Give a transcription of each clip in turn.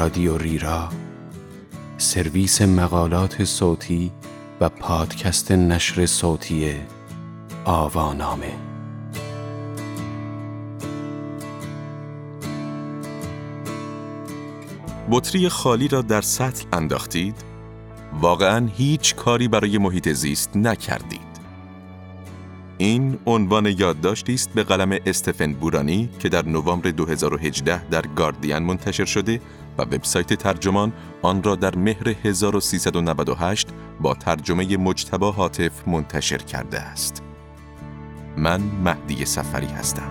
رادیو ریرا سرویس مقالات صوتی و پادکست نشر صوتی آوانامه بطری خالی را در سطل انداختید؟ واقعا هیچ کاری برای محیط زیست نکردید. این عنوان یادداشتی است به قلم استفن بورانی که در نوامبر 2018 در گاردین منتشر شده و وبسایت ترجمان آن را در مهر 1398 با ترجمه مجتبا حاطف منتشر کرده است. من مهدی سفری هستم.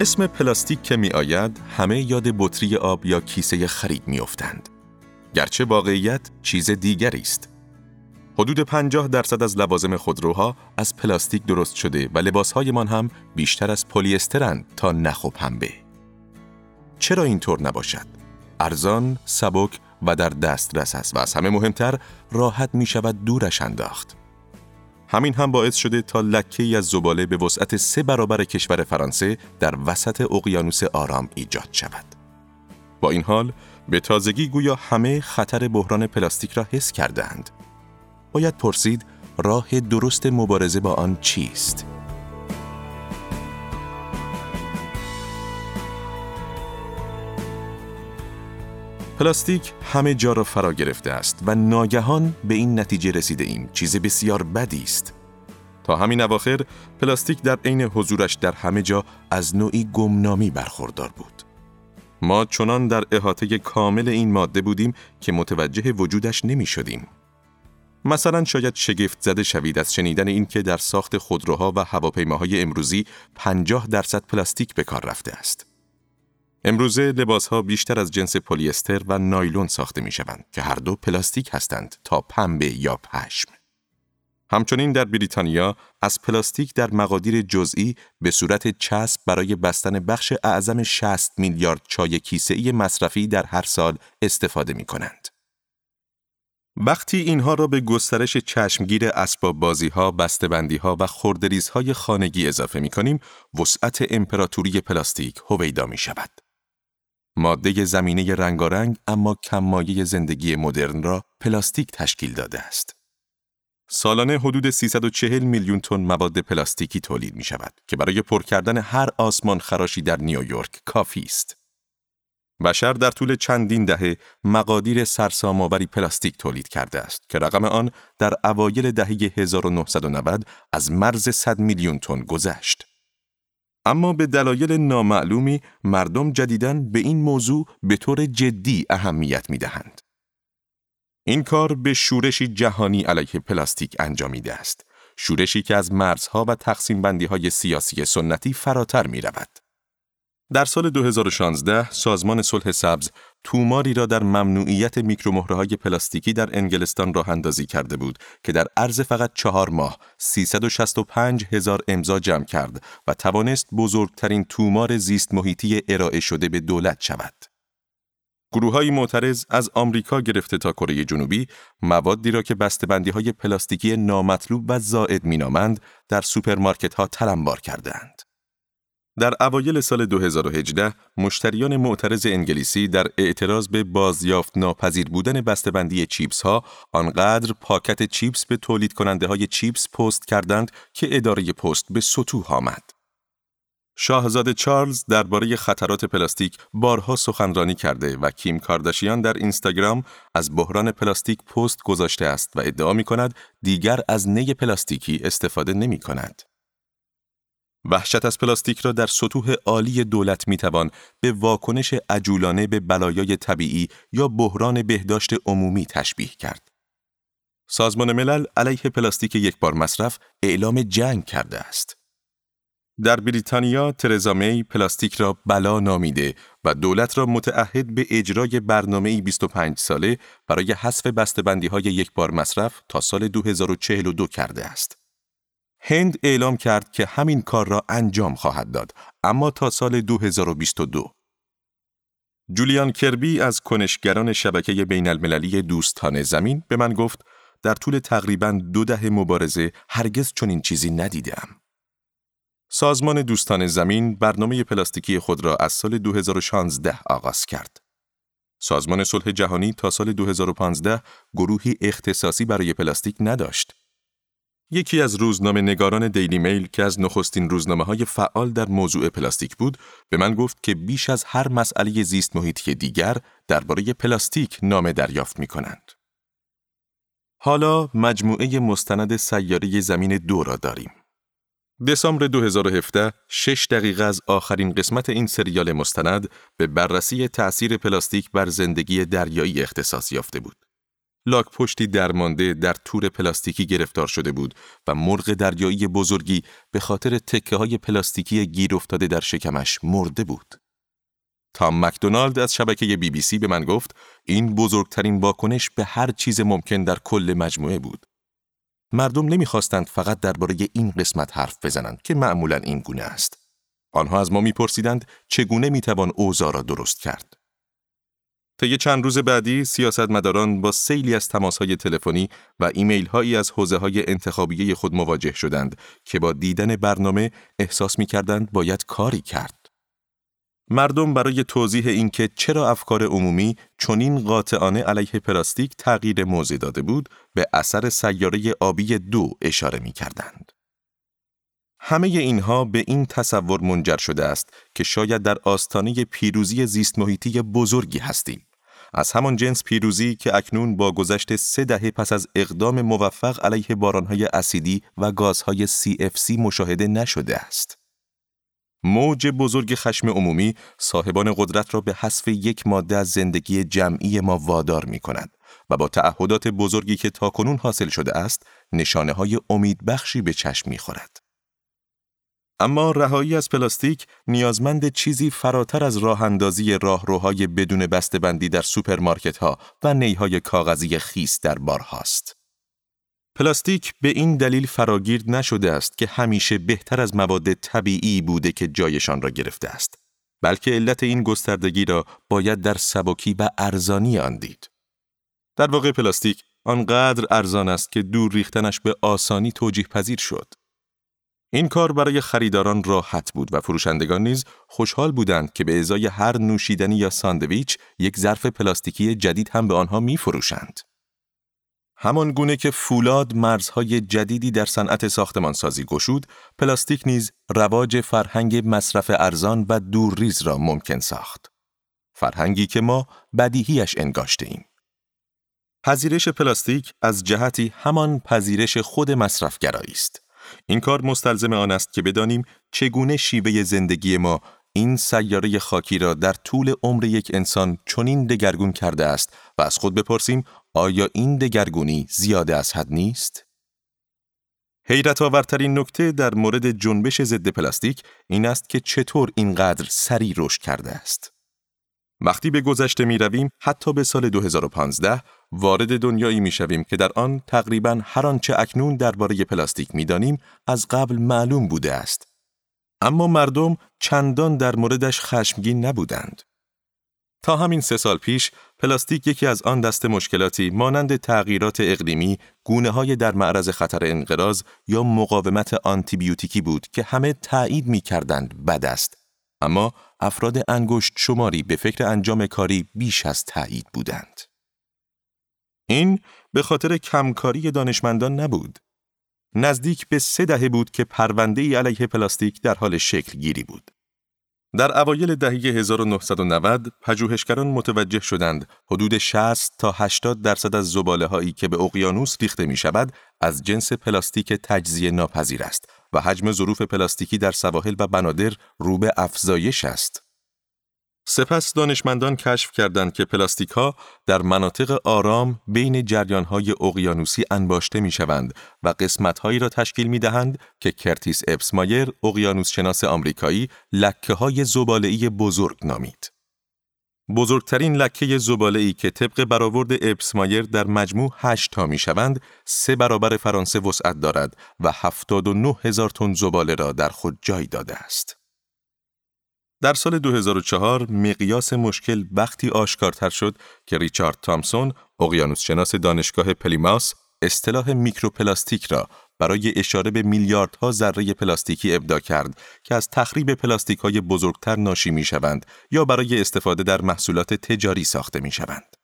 اسم پلاستیک که می آید همه یاد بطری آب یا کیسه خرید می افتند. گرچه واقعیت چیز دیگری است. حدود 50 درصد از لوازم خودروها از پلاستیک درست شده و لباسهایمان هم بیشتر از پلی استرند تا نخ و پنبه. چرا اینطور نباشد؟ ارزان، سبک و در دسترس است و از همه مهمتر راحت می شود دورش انداخت. همین هم باعث شده تا لکه ای از زباله به وسعت سه برابر کشور فرانسه در وسط اقیانوس آرام ایجاد شود. با این حال به تازگی گویا همه خطر بحران پلاستیک را حس کردند. باید پرسید راه درست مبارزه با آن چیست؟ پلاستیک همه جا را فرا گرفته است و ناگهان به این نتیجه رسیده ایم چیز بسیار بدی است. تا همین اواخر پلاستیک در عین حضورش در همه جا از نوعی گمنامی برخوردار بود. ما چنان در احاطه کامل این ماده بودیم که متوجه وجودش نمی شدیم. مثلا شاید شگفت زده شوید از شنیدن این که در ساخت خودروها و هواپیماهای امروزی 50 درصد پلاستیک به کار رفته است. امروزه لباسها بیشتر از جنس پلی استر و نایلون ساخته می شوند که هر دو پلاستیک هستند تا پنبه یا پشم. همچنین در بریتانیا از پلاستیک در مقادیر جزئی به صورت چسب برای بستن بخش اعظم 60 میلیارد چای کیسه مصرفی در هر سال استفاده می کنند. وقتی اینها را به گسترش چشمگیر اسباب بازی ها، بستبندی ها و خردریز های خانگی اضافه می کنیم، وسعت امپراتوری پلاستیک هویدا می شود. ماده زمینه رنگارنگ اما کممایه زندگی مدرن را پلاستیک تشکیل داده است. سالانه حدود 340 میلیون تن مواد پلاستیکی تولید می شود که برای پر کردن هر آسمان خراشی در نیویورک کافی است. بشر در طول چندین دهه مقادیر سرسام‌آوری پلاستیک تولید کرده است که رقم آن در اوایل دهه 1990 از مرز 100 میلیون تن گذشت. اما به دلایل نامعلومی مردم جدیدن به این موضوع به طور جدی اهمیت می دهند. این کار به شورشی جهانی علیه پلاستیک انجامیده است. شورشی که از مرزها و تقسیم بندی های سیاسی سنتی فراتر می رود. در سال 2016 سازمان صلح سبز توماری را در ممنوعیت میکرومهره‌های پلاستیکی در انگلستان راه اندازی کرده بود که در عرض فقط چهار ماه 365 هزار امضا جمع کرد و توانست بزرگترین تومار زیست محیطی ارائه شده به دولت شود. گروه های معترض از آمریکا گرفته تا کره جنوبی موادی را که بسته‌بندی های پلاستیکی نامطلوب و زائد مینامند در سوپرمارکت ها تلمبار کردند. در اوایل سال 2018 مشتریان معترض انگلیسی در اعتراض به بازیافت ناپذیر بودن بسته‌بندی چیپس ها آنقدر پاکت چیپس به تولید کننده های چیپس پست کردند که اداره پست به ستوه آمد. شاهزاده چارلز درباره خطرات پلاستیک بارها سخنرانی کرده و کیم کارداشیان در اینستاگرام از بحران پلاستیک پست گذاشته است و ادعا می کند دیگر از نی پلاستیکی استفاده نمی کند. وحشت از پلاستیک را در سطوح عالی دولت می‌توان به واکنش عجولانه به بلایای طبیعی یا بحران بهداشت عمومی تشبیه کرد. سازمان ملل علیه پلاستیک یک بار مصرف اعلام جنگ کرده است. در بریتانیا ترزا می پلاستیک را بلا نامیده و دولت را متعهد به اجرای برنامه 25 ساله برای حذف بسته‌بندی های یک بار مصرف تا سال 2042 کرده است. هند اعلام کرد که همین کار را انجام خواهد داد اما تا سال 2022 جولیان کربی از کنشگران شبکه بین المللی دوستان زمین به من گفت در طول تقریبا دو دهه مبارزه هرگز چنین چیزی ندیدم. سازمان دوستان زمین برنامه پلاستیکی خود را از سال 2016 آغاز کرد. سازمان صلح جهانی تا سال 2015 گروهی اختصاصی برای پلاستیک نداشت. یکی از روزنامه نگاران دیلی میل که از نخستین روزنامه های فعال در موضوع پلاستیک بود به من گفت که بیش از هر مسئله زیست محیطی دیگر درباره پلاستیک نامه دریافت می کنند. حالا مجموعه مستند سیاره زمین دو را داریم. دسامبر 2017 شش دقیقه از آخرین قسمت این سریال مستند به بررسی تأثیر پلاستیک بر زندگی دریایی اختصاص یافته بود. لاک پشتی درمانده در تور پلاستیکی گرفتار شده بود و مرغ دریایی بزرگی به خاطر تکه های پلاستیکی گیر افتاده در شکمش مرده بود. تام مکدونالد از شبکه بی بی سی به من گفت این بزرگترین واکنش به هر چیز ممکن در کل مجموعه بود. مردم نمی‌خواستند فقط درباره این قسمت حرف بزنند که معمولا این گونه است. آنها از ما میپرسیدند چگونه می‌توان اوضاع را درست کرد. طی چند روز بعدی سیاستمداران با سیلی از تماسهای تلفنی و ایمیل هایی از حوزه های انتخابیه خود مواجه شدند که با دیدن برنامه احساس می کردند باید کاری کرد. مردم برای توضیح اینکه چرا افکار عمومی چنین قاطعانه علیه پلاستیک تغییر موضع داده بود به اثر سیاره آبی دو اشاره می کردند. همه اینها به این تصور منجر شده است که شاید در آستانه پیروزی زیست محیطی بزرگی هستیم. از همان جنس پیروزی که اکنون با گذشت سه دهه پس از اقدام موفق علیه بارانهای اسیدی و گازهای CFC مشاهده نشده است. موج بزرگ خشم عمومی صاحبان قدرت را به حذف یک ماده از زندگی جمعی ما وادار می کند و با تعهدات بزرگی که تاکنون حاصل شده است نشانه های امیدبخشی به چشم می خورد. اما رهایی از پلاستیک نیازمند چیزی فراتر از راه اندازی راهروهای بدون بسته‌بندی در سوپرمارکت ها و نیهای کاغذی خیس در بارهاست. پلاستیک به این دلیل فراگیر نشده است که همیشه بهتر از مواد طبیعی بوده که جایشان را گرفته است. بلکه علت این گستردگی را باید در سبکی و ارزانی آن دید. در واقع پلاستیک آنقدر ارزان است که دور ریختنش به آسانی توجیه پذیر شد. این کار برای خریداران راحت بود و فروشندگان نیز خوشحال بودند که به ازای هر نوشیدنی یا ساندویچ یک ظرف پلاستیکی جدید هم به آنها می فروشند. همان گونه که فولاد مرزهای جدیدی در صنعت ساختمانسازی گشود، پلاستیک نیز رواج فرهنگ مصرف ارزان و دورریز را ممکن ساخت. فرهنگی که ما بدیهیش انگاشته ایم. پذیرش پلاستیک از جهتی همان پذیرش خود مصرفگرایی است. این کار مستلزم آن است که بدانیم چگونه شیوه زندگی ما این سیاره خاکی را در طول عمر یک انسان چنین دگرگون کرده است و از خود بپرسیم آیا این دگرگونی زیاده از حد نیست؟ حیرت آورترین نکته در مورد جنبش ضد پلاستیک این است که چطور اینقدر سریع رشد کرده است. وقتی به گذشته می رویم حتی به سال 2015 وارد دنیایی می شویم که در آن تقریبا هر آنچه اکنون درباره پلاستیک می دانیم از قبل معلوم بوده است. اما مردم چندان در موردش خشمگین نبودند. تا همین سه سال پیش پلاستیک یکی از آن دست مشکلاتی مانند تغییرات اقلیمی، گونه های در معرض خطر انقراض یا مقاومت آنتیبیوتیکی بود که همه تایید می کردند بد است. اما افراد انگشت شماری به فکر انجام کاری بیش از تایید بودند. این به خاطر کمکاری دانشمندان نبود. نزدیک به سه دهه بود که پرونده ای علیه پلاستیک در حال شکل گیری بود. در اوایل دهه 1990 پژوهشگران متوجه شدند حدود 60 تا 80 درصد از زباله هایی که به اقیانوس ریخته می شود از جنس پلاستیک تجزیه ناپذیر است و حجم ظروف پلاستیکی در سواحل و بنادر رو به افزایش است. سپس دانشمندان کشف کردند که پلاستیک ها در مناطق آرام بین جریان های اقیانوسی انباشته می شوند و قسمت هایی را تشکیل می دهند که کرتیس اپسمایر اقیانوس شناس آمریکایی لکه های زباله بزرگ نامید. بزرگترین لکه زباله ای که طبق برآورد اپسمایر در مجموع 8 تا می شوند، سه برابر فرانسه وسعت دارد و 79 هزار تن زباله را در خود جای داده است. در سال 2004 مقیاس مشکل وقتی آشکارتر شد که ریچارد تامسون، اقیانوس شناس دانشگاه پلیماس، اصطلاح میکروپلاستیک را برای اشاره به میلیاردها ذره پلاستیکی ابداع کرد که از تخریب پلاستیک های بزرگتر ناشی می شوند یا برای استفاده در محصولات تجاری ساخته می شوند.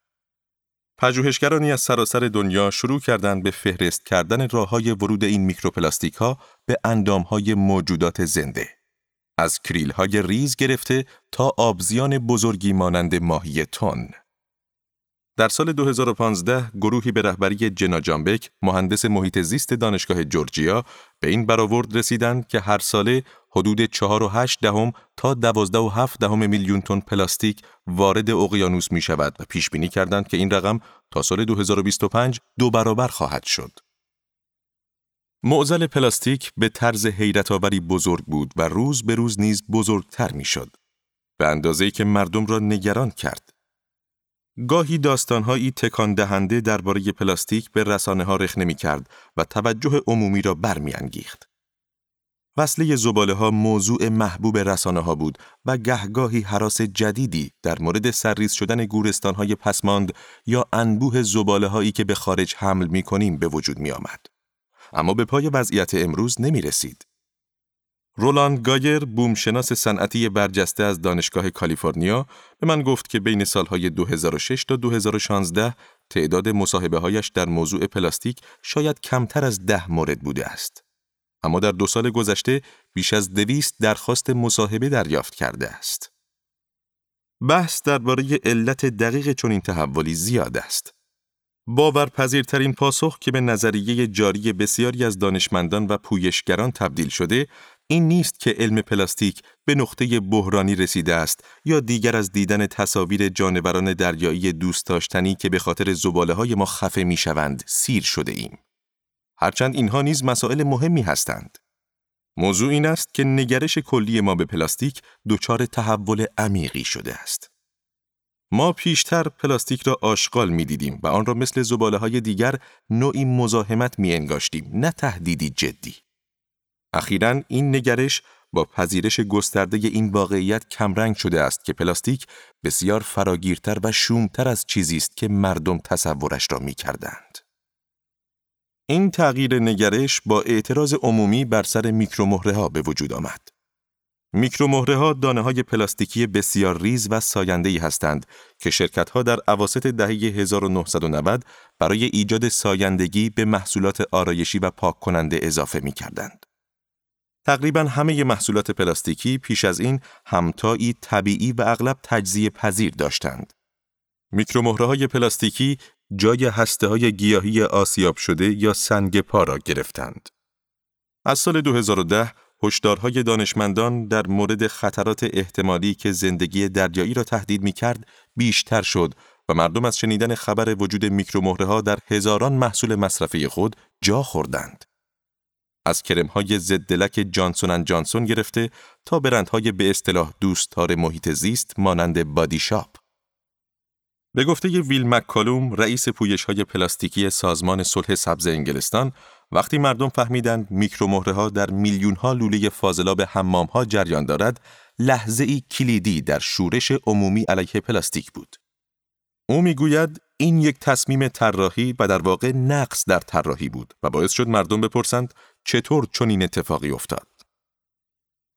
پژوهشگرانی از سراسر دنیا شروع کردند به فهرست کردن راه های ورود این میکروپلاستیک ها به اندام های موجودات زنده. از کریل های ریز گرفته تا آبزیان بزرگی مانند ماهی تن. در سال 2015 گروهی به رهبری جنا جامبک، مهندس محیط زیست دانشگاه جورجیا، به این برآورد رسیدند که هر ساله حدود 4.8 دهم تا 12.7 دهم میلیون تن پلاستیک وارد اقیانوس می شود و پیش بینی کردند که این رقم تا سال 2025 دو برابر خواهد شد. معزل پلاستیک به طرز حیرت آوری بزرگ بود و روز به روز نیز بزرگتر می شد. به اندازه‌ای که مردم را نگران کرد. گاهی داستانهایی تکان دهنده درباره پلاستیک به رسانه ها رخ نمی کرد و توجه عمومی را برمیانگیخت. وصله زباله ها موضوع محبوب رسانه ها بود و گهگاهی حراس جدیدی در مورد سرریز شدن گورستان های پسماند یا انبوه زباله هایی که به خارج حمل می کنیم به وجود می آمد. اما به پای وضعیت امروز نمی رسید. رولاند گایر بومشناس صنعتی برجسته از دانشگاه کالیفرنیا به من گفت که بین سالهای 2006 تا 2016 تعداد مصاحبه هایش در موضوع پلاستیک شاید کمتر از ده مورد بوده است. اما در دو سال گذشته بیش از دویست درخواست مصاحبه دریافت کرده است. بحث درباره علت دقیق چنین تحولی زیاد است. باورپذیرترین پاسخ که به نظریه جاری بسیاری از دانشمندان و پویشگران تبدیل شده این نیست که علم پلاستیک به نقطه بحرانی رسیده است یا دیگر از دیدن تصاویر جانوران دریایی دوست داشتنی که به خاطر زباله های ما خفه می شوند سیر شده ایم. هرچند اینها نیز مسائل مهمی هستند. موضوع این است که نگرش کلی ما به پلاستیک دچار تحول عمیقی شده است. ما پیشتر پلاستیک را آشغال می دیدیم و آن را مثل زباله های دیگر نوعی مزاحمت می انگاشتیم نه تهدیدی جدی. اخیرا این نگرش با پذیرش گسترده این واقعیت کمرنگ شده است که پلاستیک بسیار فراگیرتر و شومتر از چیزی است که مردم تصورش را می کردند. این تغییر نگرش با اعتراض عمومی بر سر میکرومهره ها به وجود آمد. میکرومهره ها دانه های پلاستیکی بسیار ریز و ساینده ای هستند که شرکت ها در اواسط دهه 1990 برای ایجاد سایندگی به محصولات آرایشی و پاک کننده اضافه می کردند. تقریبا همه محصولات پلاستیکی پیش از این همتایی طبیعی و اغلب تجزیه پذیر داشتند. میکرومهره های پلاستیکی جای هسته های گیاهی آسیاب شده یا سنگ پا را گرفتند. از سال 2010 هشدارهای دانشمندان در مورد خطرات احتمالی که زندگی دریایی را تهدید می کرد بیشتر شد و مردم از شنیدن خبر وجود میکرومهره ها در هزاران محصول مصرفی خود جا خوردند. از کرم های ضد جانسون جانسون گرفته تا برندهای به اصطلاح دوستدار محیط زیست مانند بادی شاپ. به گفته ویل مکالوم رئیس پویش های پلاستیکی سازمان صلح سبز انگلستان وقتی مردم فهمیدند میکرومهره ها در میلیون ها لوله فاضلاب حمام ها جریان دارد لحظه ای کلیدی در شورش عمومی علیه پلاستیک بود. او می‌گوید این یک تصمیم طراحی و در واقع نقص در طراحی بود و باعث شد مردم بپرسند چطور چنین اتفاقی افتاد.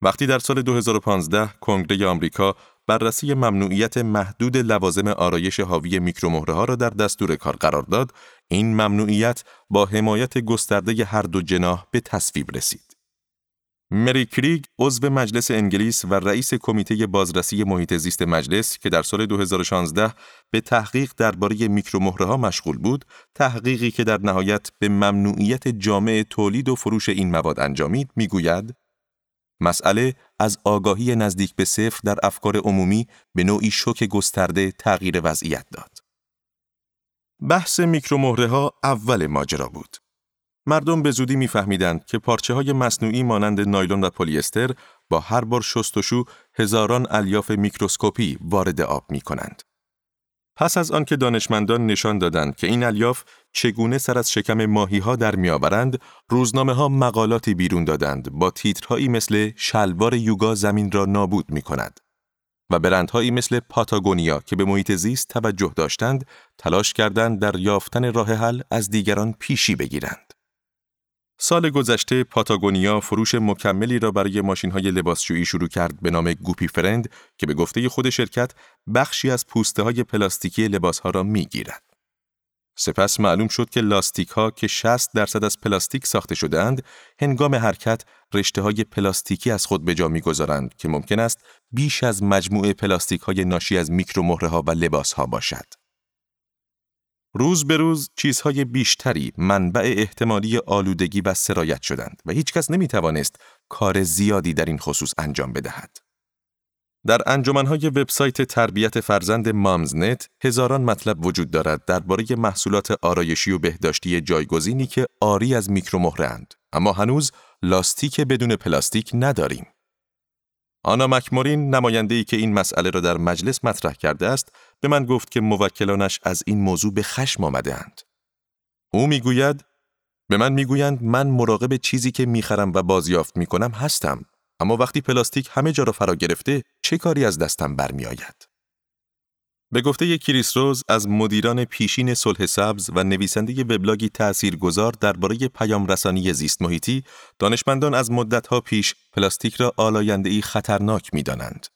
وقتی در سال 2015 کنگره آمریکا بررسی ممنوعیت محدود لوازم آرایش حاوی میکرومهره ها را در دستور کار قرار داد، این ممنوعیت با حمایت گسترده هر دو جناح به تصویب رسید. مری کریگ عضو مجلس انگلیس و رئیس کمیته بازرسی محیط زیست مجلس که در سال 2016 به تحقیق درباره میکرومهره ها مشغول بود، تحقیقی که در نهایت به ممنوعیت جامع تولید و فروش این مواد انجامید، می‌گوید مسئله از آگاهی نزدیک به صفر در افکار عمومی به نوعی شوک گسترده تغییر وضعیت داد. بحث میکرومهره ها اول ماجرا بود. مردم به زودی میفهمیدند که پارچه های مصنوعی مانند نایلون و پلی استر با هر بار شستشو هزاران الیاف میکروسکوپی وارد آب می کنند. پس از آنکه دانشمندان نشان دادند که این الیاف چگونه سر از شکم ماهی ها در میآورند، روزنامه ها مقالاتی بیرون دادند با تیترهایی مثل شلوار یوگا زمین را نابود می کند. و برندهایی مثل پاتاگونیا که به محیط زیست توجه داشتند تلاش کردند در یافتن راه حل از دیگران پیشی بگیرند. سال گذشته پاتاگونیا فروش مکملی را برای ماشین های لباسشویی شروع کرد به نام گوپی فرند که به گفته خود شرکت بخشی از پوسته های پلاستیکی لباس ها را می گیرد. سپس معلوم شد که لاستیک ها که 60 درصد از پلاستیک ساخته شدهاند هنگام حرکت رشته های پلاستیکی از خود به جا می‌گذارند که ممکن است بیش از مجموعه پلاستیک های ناشی از میکرومهره ها و لباس ها باشد. روز به روز چیزهای بیشتری منبع احتمالی آلودگی و سرایت شدند و هیچکس نمی توانست کار زیادی در این خصوص انجام بدهد. در انجمنهای وبسایت تربیت فرزند مامزنت هزاران مطلب وجود دارد درباره محصولات آرایشی و بهداشتی جایگزینی که آری از میکرومهرند اما هنوز لاستیک بدون پلاستیک نداریم. آنا مکمورین نماینده‌ای که این مسئله را در مجلس مطرح کرده است به من گفت که موکلانش از این موضوع به خشم آمده‌اند. او می‌گوید به من می‌گویند من مراقب چیزی که می‌خرم و بازیافت می‌کنم هستم اما وقتی پلاستیک همه جا را فرا گرفته چه کاری از دستم برمیآید؟ به گفته کریس روز از مدیران پیشین صلح سبز و نویسنده وبلاگی تاثیرگذار درباره پیام رسانی زیست محیطی، دانشمندان از مدتها پیش پلاستیک را ای خطرناک می‌دانند.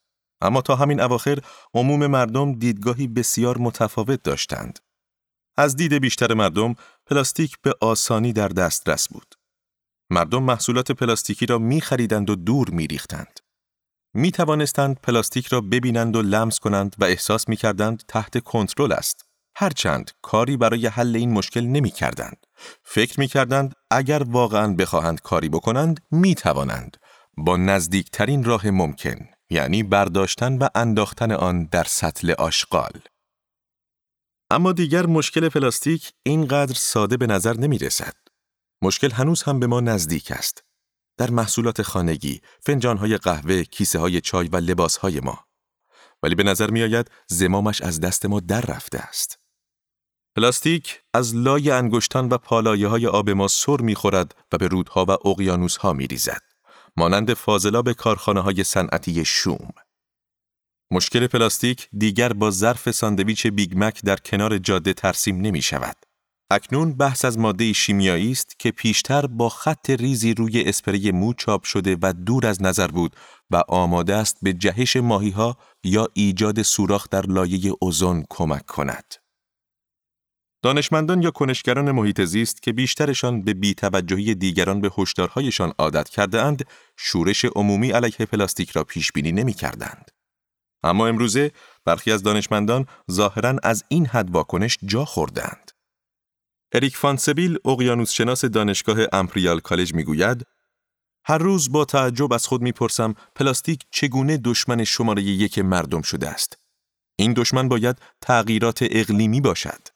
اما تا همین اواخر عموم مردم دیدگاهی بسیار متفاوت داشتند. از دید بیشتر مردم پلاستیک به آسانی در دسترس بود. مردم محصولات پلاستیکی را می خریدند و دور می ریختند. می توانستند پلاستیک را ببینند و لمس کنند و احساس می کردند تحت کنترل است. هرچند کاری برای حل این مشکل نمی کردند. فکر می کردند اگر واقعا بخواهند کاری بکنند می توانند. با نزدیکترین راه ممکن یعنی برداشتن و انداختن آن در سطل آشغال. اما دیگر مشکل پلاستیک اینقدر ساده به نظر نمی رسد. مشکل هنوز هم به ما نزدیک است. در محصولات خانگی، فنجانهای قهوه، کیسه های چای و لباس های ما. ولی به نظر می آید زمامش از دست ما در رفته است. پلاستیک از لای انگشتان و پالایه های آب ما سر می خورد و به رودها و اقیانوس ها می ریزد. مانند فاضلاب کارخانه های صنعتی شوم. مشکل پلاستیک دیگر با ظرف ساندویچ بیگ مک در کنار جاده ترسیم نمی شود. اکنون بحث از ماده شیمیایی است که پیشتر با خط ریزی روی اسپری مو چاپ شده و دور از نظر بود و آماده است به جهش ماهیها یا ایجاد سوراخ در لایه اوزون کمک کند. دانشمندان یا کنشگران محیط زیست که بیشترشان به بیتوجهی دیگران به هشدارهایشان عادت کرده اند، شورش عمومی علیه پلاستیک را پیش بینی نمی کردند. اما امروزه برخی از دانشمندان ظاهرا از این حد واکنش جا خوردند. اریک فانسبیل اقیانوس شناس دانشگاه امپریال کالج می‌گوید هر روز با تعجب از خود می‌پرسم پلاستیک چگونه دشمن شماره یک مردم شده است. این دشمن باید تغییرات اقلیمی باشد.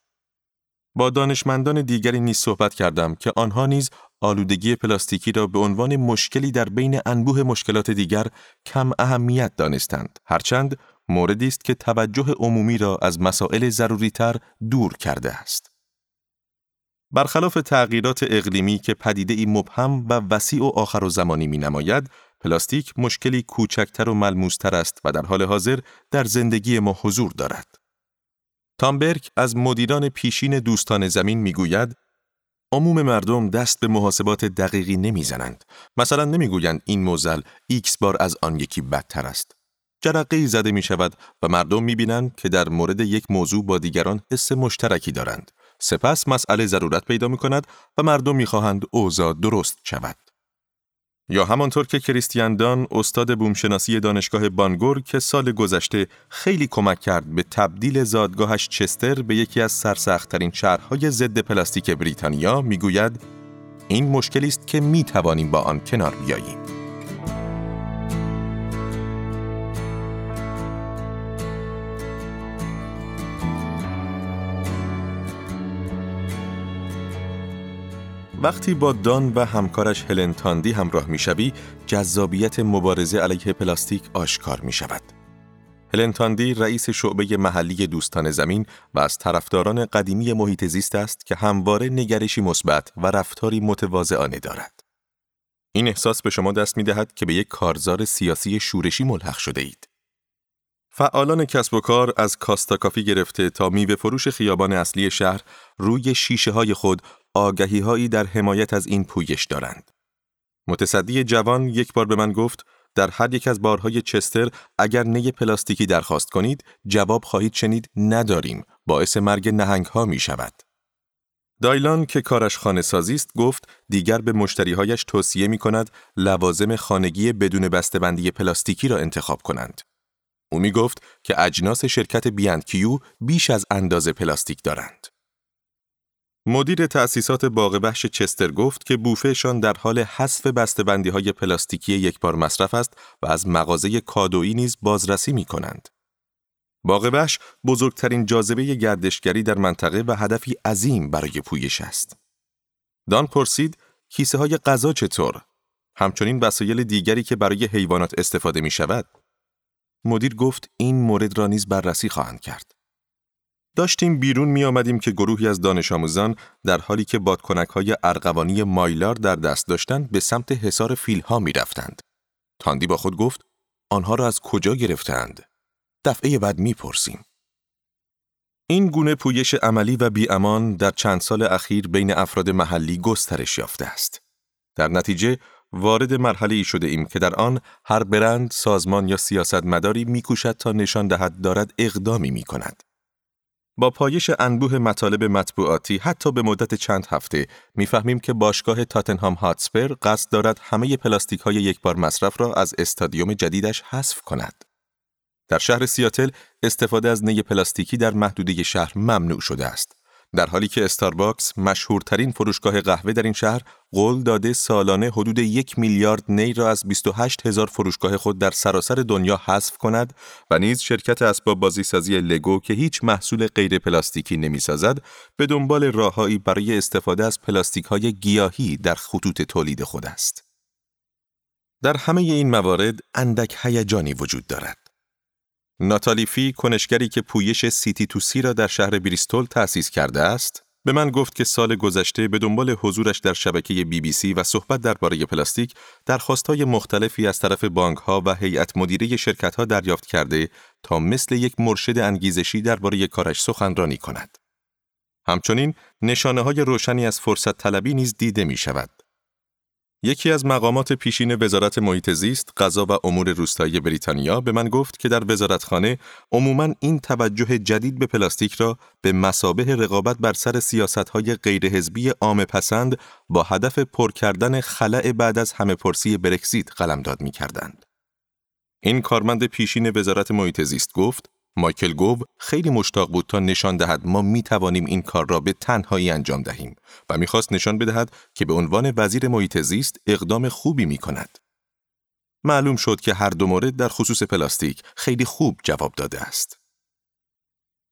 با دانشمندان دیگری نیز صحبت کردم که آنها نیز آلودگی پلاستیکی را به عنوان مشکلی در بین انبوه مشکلات دیگر کم اهمیت دانستند هرچند موردی است که توجه عمومی را از مسائل ضروریتر دور کرده است. برخلاف تغییرات اقلیمی که پدیده ای مبهم و وسیع و آخرالزمانی می نماید، پلاستیک مشکلی کوچکتر و ملموستر است و در حال حاضر در زندگی ما حضور دارد. تام برک از مدیران پیشین دوستان زمین می‌گوید عموم مردم دست به محاسبات دقیقی نمی‌زنند. مثلا نمی‌گویند این معضل ایکس بار از آن یکی بدتر است. جرقه زده می شود و مردم می بینند که در مورد یک موضوع با دیگران حس مشترکی دارند. سپس مسئله ضرورت پیدا می کند و مردم می خواهند اوضاع درست شود. یا همانطور که کریستیان دان استاد بومشناسی دانشگاه بانگور که سال گذشته خیلی کمک کرد به تبدیل زادگاهش چستر به یکی از سرسختترین شهرهای ضد پلاستیک بریتانیا می‌گوید این مشکلی است که می توانیم با آن کنار بیاییم. وقتی با دان و همکارش هلن تاندی همراه می‌شوی، جذابیت مبارزه علیه پلاستیک آشکار می شود. هلن تاندی رئیس شعبه محلی دوستان زمین و از طرفداران قدیمی محیط زیست است که همواره نگرشی مثبت و رفتاری متواضعانه دارد. این احساس به شما دست می دهد که به یک کارزار سیاسی شورشی ملحق شده اید. فعالان کسب و کار از کاستا کافی گرفته تا میوه فروش خیابان اصلی شهر روی شیشه های خود آگهی هایی در حمایت از این پویش دارند. متصدی جوان یک بار به من گفت در هر یک از بارهای چستر اگر نی پلاستیکی درخواست کنید جواب خواهید شنید نداریم باعث مرگ نهنگ ها می شود. دایلان که کارش خانه است گفت دیگر به مشتریهایش توصیه می کند لوازم خانگی بدون بسته‌بندی پلاستیکی را انتخاب کنند. او می گفت که اجناس شرکت بیاندکیو بیش از اندازه پلاستیک دارند. مدیر تأسیسات باغ بخش چستر گفت که بوفهشان در حال حذف بسته‌بندی های پلاستیکی یک بار مصرف است و از مغازه کادویی نیز بازرسی می کنند. باغ بخش بزرگترین جاذبه گردشگری در منطقه و هدفی عظیم برای پویش است. دان پرسید کیسه های غذا چطور؟ همچنین وسایل دیگری که برای حیوانات استفاده می شود. مدیر گفت این مورد را نیز بررسی خواهند کرد. داشتیم بیرون می آمدیم که گروهی از دانش آموزان در حالی که بادکنک های ارغوانی مایلار در دست داشتند به سمت حصار فیلها می رفتند. تاندی با خود گفت آنها را از کجا گرفتند؟ دفعه بعد می پرسیم. این گونه پویش عملی و بیامان در چند سال اخیر بین افراد محلی گسترش یافته است. در نتیجه وارد مرحله ای شده ایم که در آن هر برند، سازمان یا سیاستمداری میکوشد تا نشان دهد دارد اقدامی می کند. با پایش انبوه مطالب مطبوعاتی حتی به مدت چند هفته می‌فهمیم که باشگاه تاتنهام هاتسپر قصد دارد همه پلاستیک های یک بار مصرف را از استادیوم جدیدش حذف کند. در شهر سیاتل استفاده از نی پلاستیکی در محدوده شهر ممنوع شده است. در حالی که استارباکس مشهورترین فروشگاه قهوه در این شهر قول داده سالانه حدود یک میلیارد نی را از 28 هزار فروشگاه خود در سراسر دنیا حذف کند و نیز شرکت اسباب بازی سازی لگو که هیچ محصول غیر پلاستیکی نمی‌سازد به دنبال راههایی برای استفاده از پلاستیک های گیاهی در خطوط تولید خود است. در همه این موارد اندک هیجانی وجود دارد. ناتالی فی کنشگری که پویش City to Sea را در شهر بریستول تأسیس کرده است به من گفت که سال گذشته به دنبال حضورش در شبکه بی بی سی و صحبت درباره پلاستیک درخواستهای مختلفی از طرف بانک ها و هیئت مدیره شرکت ها دریافت کرده تا مثل یک مرشد انگیزشی درباره کارش سخنرانی کند. همچنین نشانه های روشنی از فرصت طلبی نیز دیده می شود. یکی از مقامات پیشین وزارت محیط زیست، غذا و امور روستایی بریتانیا به من گفت که در وزارتخانه عموماً این توجه جدید به پلاستیک را به مسابه رقابت بر سر سیاست‌های غیرحزبی عام پسند با هدف پر کردن خلع بعد از همه پرسی برکسیت قلمداد می‌کردند. این کارمند پیشین وزارت محیط زیست گفت مایکل گوب خیلی مشتاق بود تا نشان دهد ما می توانیم این کار را به تنهایی انجام دهیم و می‌خواست نشان بدهد که به عنوان وزیر محیط زیست اقدام خوبی می کند. معلوم شد که هر دو مورد در خصوص پلاستیک خیلی خوب جواب داده است.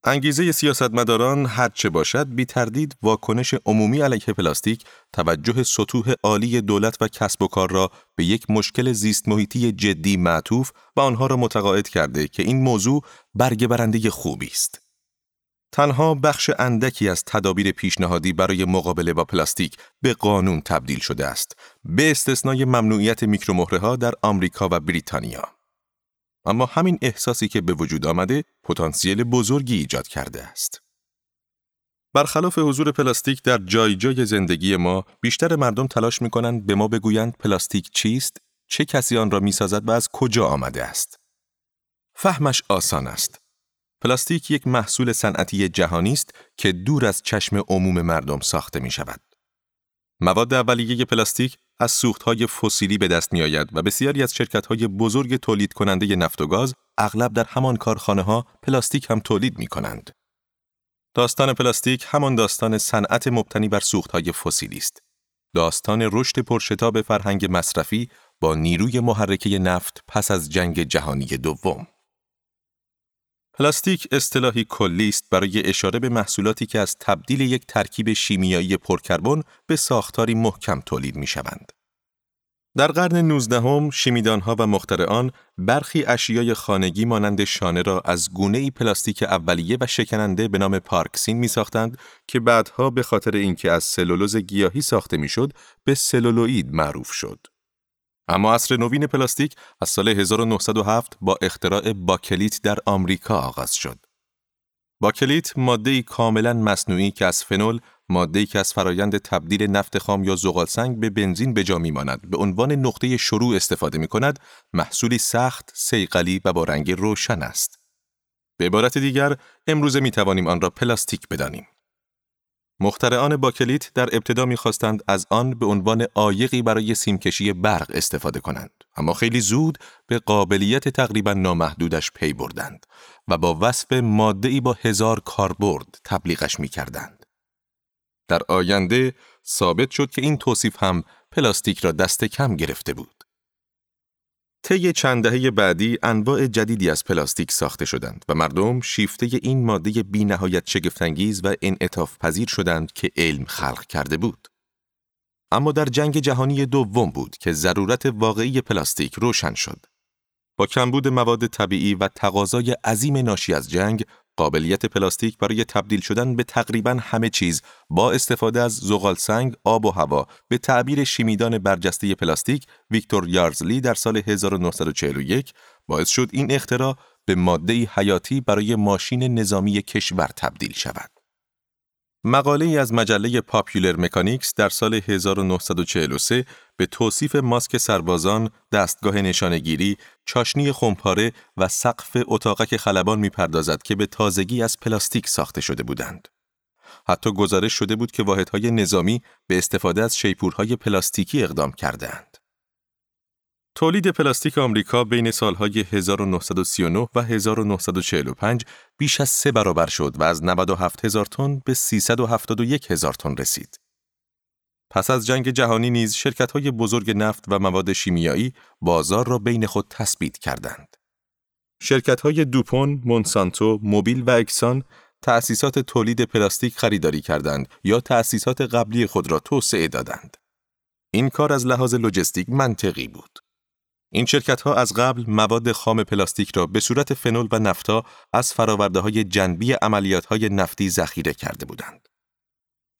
انگیزه سیاستمداران هرچه باشد بی تردید واکنش عمومی علیه پلاستیک توجه سطوح عالی دولت و کسب و کار را به یک مشکل زیست محیطی جدی معطوف و آنها را متقاعد کرده که این موضوع برگ برنده خوبی است. تنها بخش اندکی از تدابیر پیشنهادی برای مقابله با پلاستیک به قانون تبدیل شده است به استثنای ممنوعیت میکرومهره ها در آمریکا و بریتانیا. اما همین احساسی که به وجود آمده پتانسیل بزرگی ایجاد کرده است. برخلاف حضور پلاستیک در جای جای زندگی ما، بیشتر مردم تلاش می کنند به ما بگویند پلاستیک چیست، چه کسی آن را می سازد و از کجا آمده است. فهمش آسان است. پلاستیک یک محصول صنعتی جهانی است که دور از چشم عموم مردم ساخته می شود. مواد اولیه پلاستیک از سوختهای فسیلی به دست می آید و بسیاری از شرکت‌های بزرگ تولید کننده نفت و گاز اغلب در همان کارخانه ها پلاستیک هم تولید می کنند. داستان پلاستیک همان داستان صنعت مبتنی بر سوختهای فسیلی است. داستان رشد پرشتاب فرهنگ مصرفی با نیروی محرکه نفت پس از جنگ جهانی دوم. پلاستیک اصطلاحی کلی است برای اشاره به محصولاتی که از تبدیل یک ترکیب شیمیایی پرکربن به ساختاری محکم تولید می شوند. در قرن 19 هم شیمیدانها و مخترعان برخی اشیای خانگی مانند شانه را از گونه ای پلاستیک اولیه و شکننده به نام پارکسین می ساختند که بعدها به خاطر اینکه از سلولوز گیاهی ساخته می شد به سلولوئید معروف شد. اما عصر نوین پلاستیک از سال 1907 با اختراع باکلیت در آمریکا آغاز شد. باکلیت ماده کاملا مصنوعی که از فنول ماده که از فرایند تبدیل نفت خام یا زغال سنگ به بنزین به جا میماند به عنوان نقطه شروع استفاده می کند محصولی سخت، صیقلی و با رنگ روشن است. به عبارت دیگر امروزه می توانیم آن را پلاستیک بدانیم. مخترعان باکلیت در ابتدا می‌خواستند از آن به عنوان عایقی برای سیمکشی برق استفاده کنند. اما خیلی زود به قابلیت تقریبا نامحدودش پی بردند و با وصف ماده با هزار کاربرد تبلیغش می‌کردند. در آینده ثابت شد که این توصیف هم پلاستیک را دست کم گرفته بود. طی چند دهه بعدی انواع جدیدی از پلاستیک ساخته شدند و مردم شیفته این ماده بی نهایت شگفتانگیز و انعطاف پذیر شدند که علم خلق کرده بود. اما در جنگ جهانی دوم بود که ضرورت واقعی پلاستیک روشن شد. با کمبود مواد طبیعی و تقاضای عظیم ناشی از جنگ، قابلیت پلاستیک برای تبدیل شدن به تقریبا همه چیز با استفاده از زغال سنگ، آب و هوا به تعبیر شیمیدان برجسته پلاستیک ویکتور یارزلی در سال 1941 باعث شد این اختراع به ماده حیاتی برای ماشین نظامی کشور تبدیل شود. مقاله ای از مجله پاپیولر مکانیکس در سال 1943 به توصیف ماسک سربازان، دستگاه نشانگیری، چاشنی خمپاره و سقف اتاقک خلبان می‌پردازد که به تازگی از پلاستیک ساخته شده بودند. حتی گزارش شده بود که واحدهای نظامی به استفاده از شیپورهای پلاستیکی اقدام کردند. تولید پلاستیک آمریکا بین سالهای 1939 و 1945 بیش از سه برابر شد و از 97 هزار تن به 371 هزار تن رسید. پس از جنگ جهانی نیز شرکت‌های بزرگ نفت و مواد شیمیایی بازار را بین خود تثبیت کردند. شرکت‌های دوپون، مونسانتو، موبیل و اکسان تأسیسات تولید پلاستیک خریداری کردند یا تأسیسات قبلی خود را توسعه دادند. این کار از لحاظ لجستیک منطقی بود. این شرکت ها از قبل مواد خام پلاستیک را به صورت فنول و نفتا از فراورده های جنبی عملیات های نفتی ذخیره کرده بودند.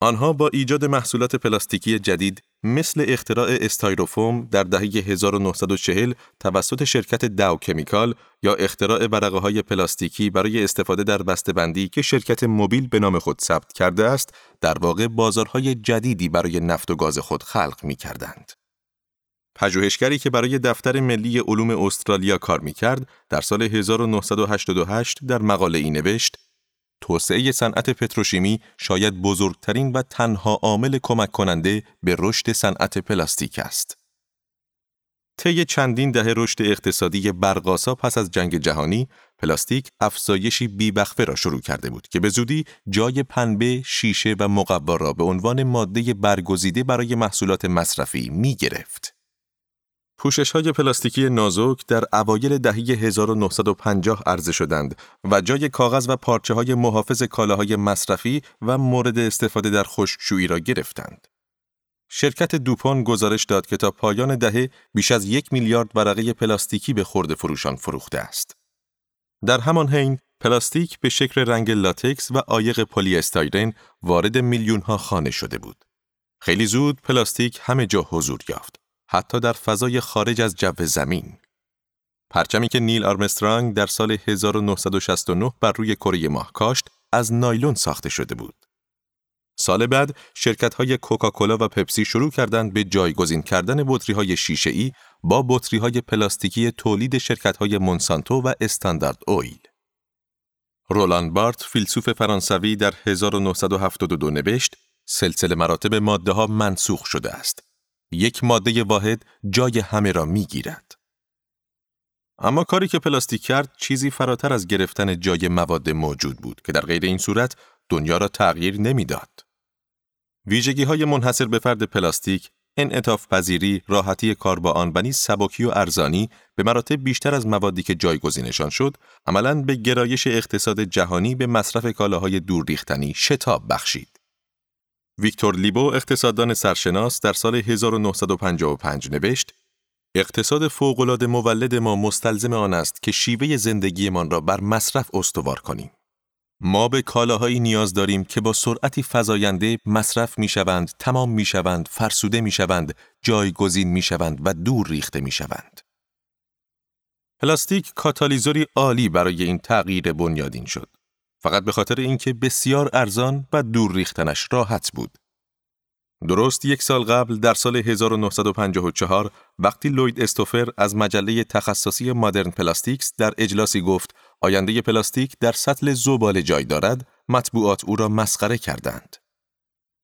آنها با ایجاد محصولات پلاستیکی جدید مثل اختراع استایروفوم در دهه 1940 توسط شرکت Dow Chemical یا اختراع ورقه های پلاستیکی برای استفاده در بسته‌بندی که شرکت موبیل به نام خود ثبت کرده است در واقع بازارهای جدیدی برای نفت و گاز خود خلق می کردند. پژوهشگری که برای دفتر ملی علوم استرالیا کار می‌کرد در سال 1988 در مقاله ای نوشت توسعه صنعت پتروشیمی شاید بزرگترین و تنها عامل کمک کننده به رشد صنعت پلاستیک است. طی چندین دهه رشد اقتصادی برقاسا پس از جنگ جهانی، پلاستیک افزایشی بیبخفه را شروع کرده بود که به زودی جای پنبه، شیشه و مقوا را به عنوان ماده برگزیده برای محصولات مصرفی می گرفت. پوشش های پلاستیکی نازک در اوایل دهه 1950 عرضه شدند و جای کاغذ و پارچه های محافظ کالاهای مصرفی و مورد استفاده در خشکشویی را گرفتند. شرکت دوپون گزارش داد که تا پایان دهه بیش از یک میلیارد ورقه پلاستیکی به خرده فروشان فروخته است. در همان حین پلاستیک به شکل رنگ لاتکس و عایق پلی استایرن وارد میلیون ها خانه شده بود. خیلی زود پلاستیک همه جا حضور یافت. حتی در فضای خارج از جو زمین. پرچمی که نیل آرمسترانگ در سال 1969 بر روی کره ماه کاشت از نایلون ساخته شده بود. سال بعد شرکت های کوکاکولا و پپسی شروع کردند به جایگزین کردن بطری های با بطری های پلاستیکی تولید شرکت های مونسانتو و استاندارد اویل. رولان بارت فیلسوف فرانسوی در 1972 نوشت سلسله مراتب ماده ها منسوخ شده است یک ماده واحد جای همه را می گیرد. اما کاری که پلاستیک کرد چیزی فراتر از گرفتن جای مواد موجود بود که در غیر این صورت دنیا را تغییر نمی‌داد. ویژگی های منحصر به فرد پلاستیک، انعطاف پذیری، راحتی کار با آن و نیز سبکی و ارزانی به مراتب بیشتر از موادی که جایگزینشان شد، عملاً به گرایش اقتصاد جهانی به مصرف کالاهای دور ریختنی شتاب بخشید. ویکتور لیبو اقتصاددان سرشناس در سال 1955 نوشت اقتصاد فوقالعاده مولد ما مستلزم آن است که شیوه زندگیمان را بر مصرف استوار کنیم. ما به کالاهایی نیاز داریم که با سرعتی فزاینده مصرف می شوند، تمام می شوند، فرسوده می شوند، جایگزین می شوند و دور ریخته می شوند. پلاستیک کاتالیزوری عالی برای این تغییر بنیادین شد. فقط به خاطر اینکه بسیار ارزان و دور ریختنش راحت بود. درست یک سال قبل در سال 1954 وقتی لوید استوفر از مجله تخصصی Modern Plastics در اجلاسی گفت آینده پلاستیک در سطل زباله جای دارد مطبوعات او را مسخره کردند.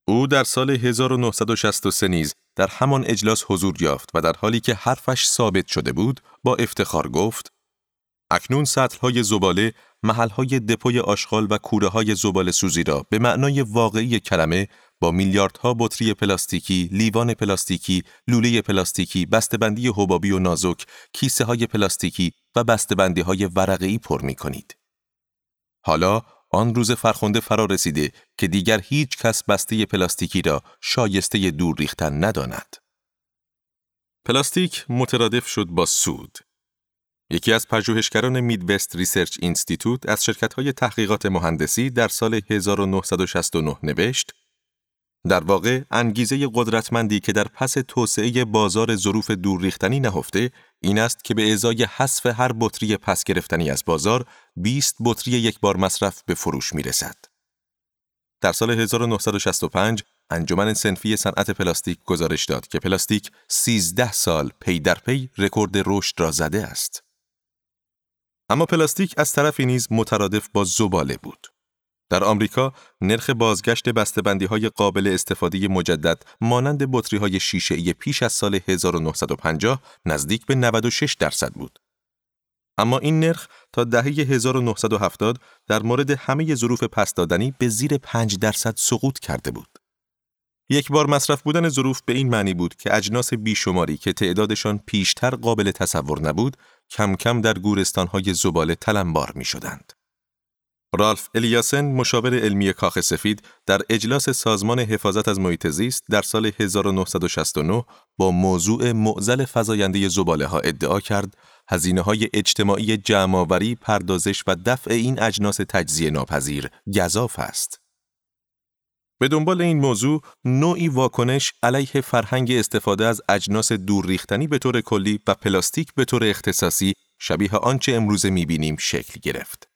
او در سال 1963 نیز در همان اجلاس حضور یافت و در حالی که حرفش ثابت شده بود با افتخار گفت اکنون های زباله های دپوی آشغال و کوره های زباله سوزی را به معنای واقعی کلمه با میلیاردها بطری پلاستیکی، لیوان پلاستیکی، لوله پلاستیکی، بسته‌بندی حبابی و نازک، کیسه های پلاستیکی و بسته‌بندی های ورقی پر می کنید. حالا آن روز فرخنده فرا رسیده که دیگر هیچ کس بسته پلاستیکی را شایسته دور ریختن نداند. پلاستیک مترادف شد با سود. یکی از پژوهشگران Midwest Research Institute از شرکت‌های تحقیقات مهندسی در سال 1969 نوشت در واقع انگیزه قدرتمندی که در پس توسعه بازار ظروف دور ریختنی نهفته این است که به ازای حذف هر بطری پس گرفتنی از بازار 20 بطری یک بار مصرف به فروش می رسد. در سال 1965 انجمن صنفی صنعت پلاستیک گزارش داد که پلاستیک 13 سال پی در پی رکورد رشد را زده است. اما پلاستیک از طرفی نیز مترادف با زباله بود. در آمریکا نرخ بازگشت بسته‌بندی های قابل استفاده مجدد مانند بطری های شیشه پیش از سال 1950 نزدیک به 96 درصد بود. اما این نرخ تا دهه 1970 در مورد همه ظروف پس دادنی به زیر 5 درصد سقوط کرده بود. یک بار مصرف بودن ظروف به این معنی بود که اجناس بیشماری که تعدادشان پیشتر قابل تصور نبود، کم کم در گورستانهای زباله تلمبار می شدند. رالف الیاسن مشاور علمی کاخ سفید در اجلاس سازمان حفاظت از محیط زیست در سال 1969 با موضوع معضل فزاینده زباله ها ادعا کرد هزینه های اجتماعی جمعآوری، پردازش و دفع این اجناس تجزیه ناپذیر گزاف است. به دنبال این موضوع نوعی واکنش علیه فرهنگ استفاده از اجناس دور ریختنی به طور کلی و پلاستیک به طور اختصاصی شبیه آنچه امروزه می‌بینیم شکل گرفت.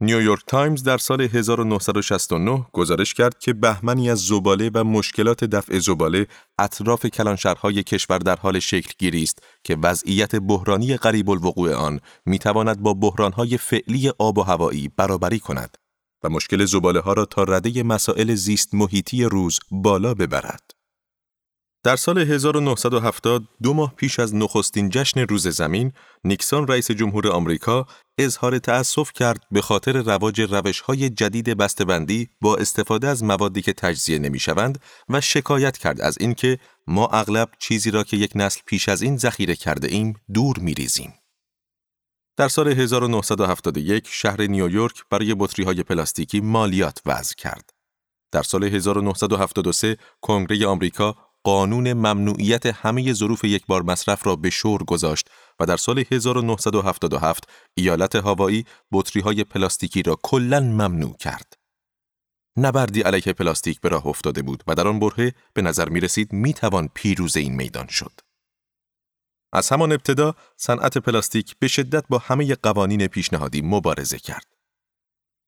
نیویورک تایمز در سال 1969 گزارش کرد که بهمنی از زباله و مشکلات دفع زباله اطراف کلانشهرهای کشور در حال شکل گیری است که وضعیت بحرانی قریب الوقوع آن می‌تواند با بحرانهای فعلی آب و هوایی برابری کند و مشکل زباله ها را تا رده مسائل زیست محیطی روز بالا ببرد. در سال 1970 دو ماه پیش از نخستین جشن روز زمین، نیکسون رئیس جمهور آمریکا اظهار تأسف کرد به خاطر رواج روش‌های جدید بسته‌بندی با استفاده از موادی که تجزیه نمی‌شوند و شکایت کرد از اینکه ما اغلب چیزی را که یک نسل پیش از این ذخیره کرده ایم دور می‌ریزیم. در سال 1971 شهر نیویورک برای های پلاستیکی مالیات وضع کرد. در سال 1973 کنگره آمریکا قانون ممنوعیت همه ظروف یک بار مصرف را به شور گذاشت و در سال 1977 ایالت هاوایی بطری های پلاستیکی را کلا ممنوع کرد. نبردی علیه پلاستیک به راه افتاده بود و در آن برهه به نظر می رسید می توان پیروز این میدان شد. از همان ابتدا صنعت پلاستیک به شدت با همه قوانین پیشنهادی مبارزه کرد.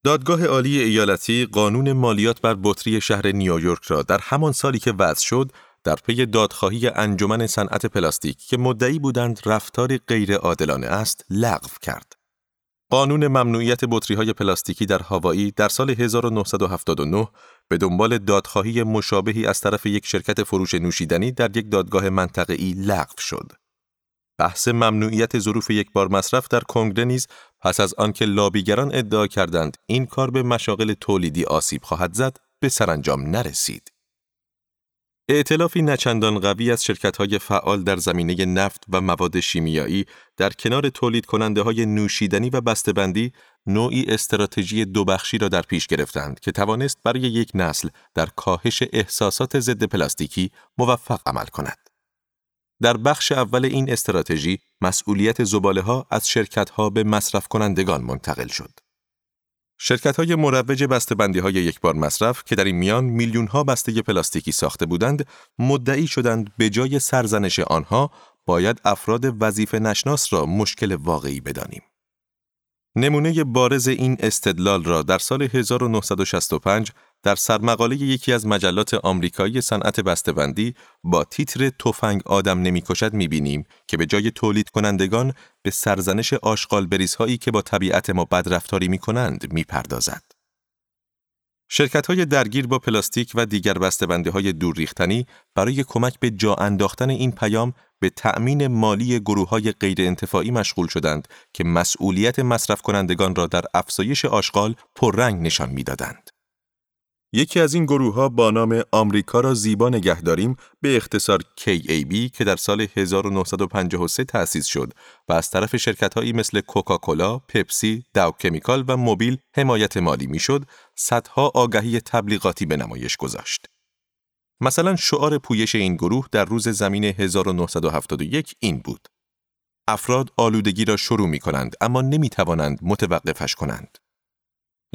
دادگاه عالی ایالتی قانون مالیات بر بطری شهر نیویورک را در همان سالی که وضع شد در پی دادخواهی انجمن صنعت پلاستیک که مدعی بودند رفتار غیر عادلانه است لغو کرد. قانون ممنوعیت های پلاستیکی در هاوایی در سال 1979 به دنبال دادخواهی مشابهی از طرف یک شرکت فروش نوشیدنی در یک دادگاه منطقه‌ای لغو شد. بحث ممنوعیت ظروف یک بار مصرف در کنگره نیز پس از آنکه لابیگران ادعا کردند این کار به مشاغل تولیدی آسیب خواهد زد به سرانجام نرسید. ائتلافی نچندان قوی از شرکت‌های فعال در زمینه نفت و مواد شیمیایی در کنار تولید کننده های نوشیدنی و بسته‌بندی نوعی استراتژی دو بخشی را در پیش گرفتند که توانست برای یک نسل در کاهش احساسات ضد پلاستیکی موفق عمل کند. در بخش اول این استراتژی مسئولیت زباله ها از شرکت ها به مصرف کنندگان منتقل شد. شرکت های مروج بسته‌بندی های یک بار مصرف که در این میان میلیون ها بسته پلاستیکی ساخته بودند، مدعی شدند به جای سرزنش آنها باید افراد وظیفه نشناس را مشکل واقعی بدانیم. نمونه بارز این استدلال را در سال 1965 در سرمقاله یکی از مجلات آمریکایی صنعت بسته‌بندی با تیتر تفنگ آدم نمی‌کشد می‌بینیم که به جای تولید کنندگان به سرزنش آشغال بریزهایی که با طبیعت ما بدرفتاری می‌کنند می‌پردازد. شرکت های درگیر با پلاستیک و دیگر بسته‌بندی های دور ریختنی برای کمک به جا انداختن این پیام به تأمین مالی گروه های غیر انتفاعی مشغول شدند که مسئولیت مصرف کنندگان را در افزایش آشغال پررنگ نشان می‌دادند. یکی از این گروه ها با نام آمریکا را زیبا نگه داریم به اختصار KAB که در سال 1953 تأسیس شد و از طرف شرکتهایی مثل کوکاکولا، پپسی، داو کمیکال و موبیل حمایت مالی می‌شد، صدها آگهی تبلیغاتی به نمایش گذاشت. مثلا شعار پویش این گروه در روز زمین 1971 این بود. افراد آلودگی را شروع می کنند اما نمی توانند متوقفش کنند.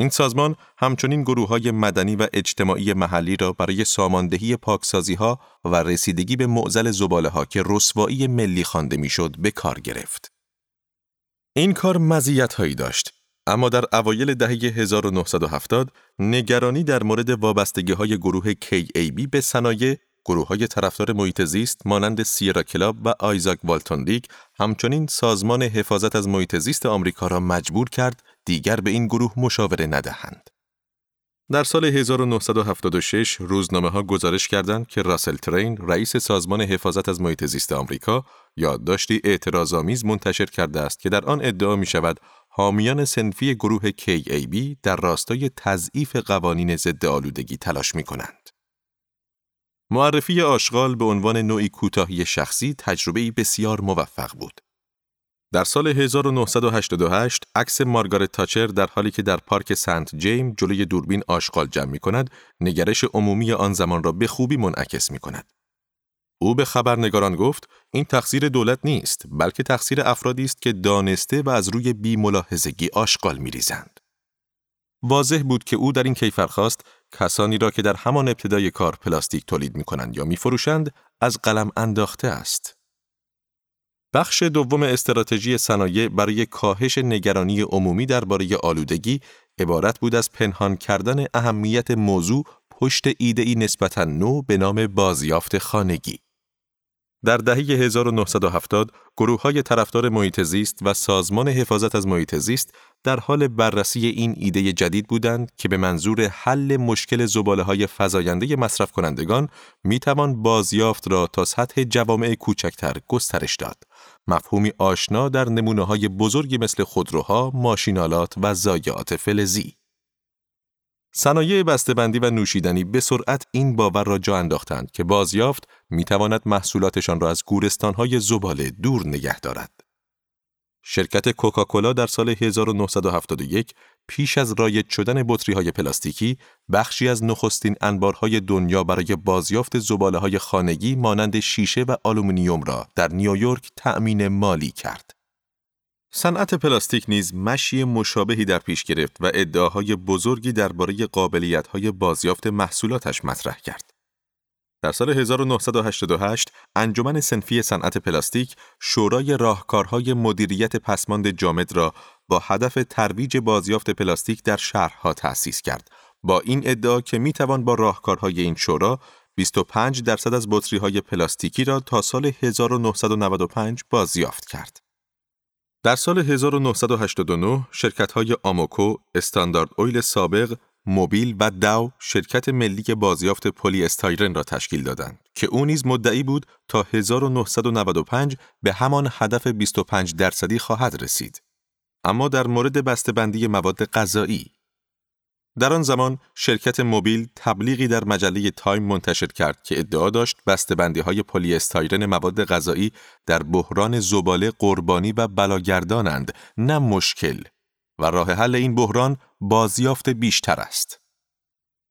این سازمان همچنین گروه های مدنی و اجتماعی محلی را برای ساماندهی پاکسازی ها و رسیدگی به معزل زباله ها که رسوایی ملی خوانده می‌شد به کار گرفت. این کار مزیت هایی داشت اما در اوایل دهه 1970 نگرانی در مورد وابستگی های گروه KAB به صنایع گروه های طرفدار محیط زیست مانند سیرا کلاب و آیزاک والتوندیک همچنین سازمان حفاظت از محیط زیست آمریکا را مجبور کرد دیگر به این گروه مشاوره ندهند. در سال 1976 روزنامه ها گزارش کردند که راسل ترین رئیس سازمان حفاظت از محیط زیست آمریکا یادداشتی اعتراضآمیز منتشر کرده است که در آن ادعا می شود حامیان سنفی گروه KAB در راستای تضعیف قوانین ضد آلودگی تلاش می کنند. معرفی آشغال به عنوان نوعی کوتاهی شخصی تجربه بسیار موفق بود. در سال 1988 عکس مارگارت تاچر در حالی که در پارک سنت جیم جلوی دوربین آشغال جمع می کند، نگرش عمومی آن زمان را به خوبی منعکس می کند. او به خبرنگاران گفت این تقصیر دولت نیست بلکه تقصیر افرادی است که دانسته و از روی بی ملاحظگی آشغال می ریزند. واضح بود که او در این کیفر خواست کسانی را که در همان ابتدای کار پلاستیک تولید می کنند یا می فروشند از قلم انداخته است. بخش دوم استراتژی صنایع برای کاهش نگرانی عمومی درباره آلودگی عبارت بود از پنهان کردن اهمیت موضوع پشت ایده‌ای نسبتا نو به نام بازیافت خانگی. در دهه 1970 گروه های طرفدار محیط زیست و سازمان حفاظت از محیط زیست در حال بررسی این ایده جدید بودند که به منظور حل مشکل زباله های فزاینده مصرف کنندگان می توان بازیافت را تا سطح جوامع کوچکتر گسترش داد. مفهومی آشنا در نمونه های بزرگی مثل خودروها، ماشینالات و ضایعات فلزی. صنایع بسته‌بندی و نوشیدنی به سرعت این باور را جا انداختند که بازیافت می‌تواند محصولاتشان را از گورستانهای زباله دور نگه دارد. شرکت کوکاکولا در سال 1971 پیش از رایج شدن بطری های پلاستیکی بخشی از نخستین انبارهای دنیا برای بازیافت زباله های خانگی مانند شیشه و آلومینیوم را در نیویورک تأمین مالی کرد. صنعت پلاستیک نیز مشی مشابهی در پیش گرفت و ادعاهای بزرگی درباره قابلیت‌های بازیافت محصولاتش مطرح کرد. در سال 1988 انجمن صنفی صنعت پلاستیک شورای راهکارهای مدیریت پسماند جامد را با هدف ترویج بازیافت پلاستیک در شهرها تأسیس کرد با این ادعا که می توان با راهکارهای این شورا 25 درصد از بطری های پلاستیکی را تا سال 1995 بازیافت کرد. در سال 1989 شرکت های آموکو، استاندارد اویل سابق، موبیل و داو شرکت ملی بازیافت پلی استایرن را تشکیل دادند که او نیز مدعی بود تا 1995 به همان هدف 25 درصدی خواهد رسید. اما در مورد بسته‌بندی مواد غذایی در آن زمان شرکت موبیل تبلیغی در مجله تایم منتشر کرد که ادعا داشت بسته‌بندی های پلی استایرن مواد غذایی در بحران زباله قربانی و بلاگردانند نه مشکل و راه حل این بحران بازیافت بیشتر است.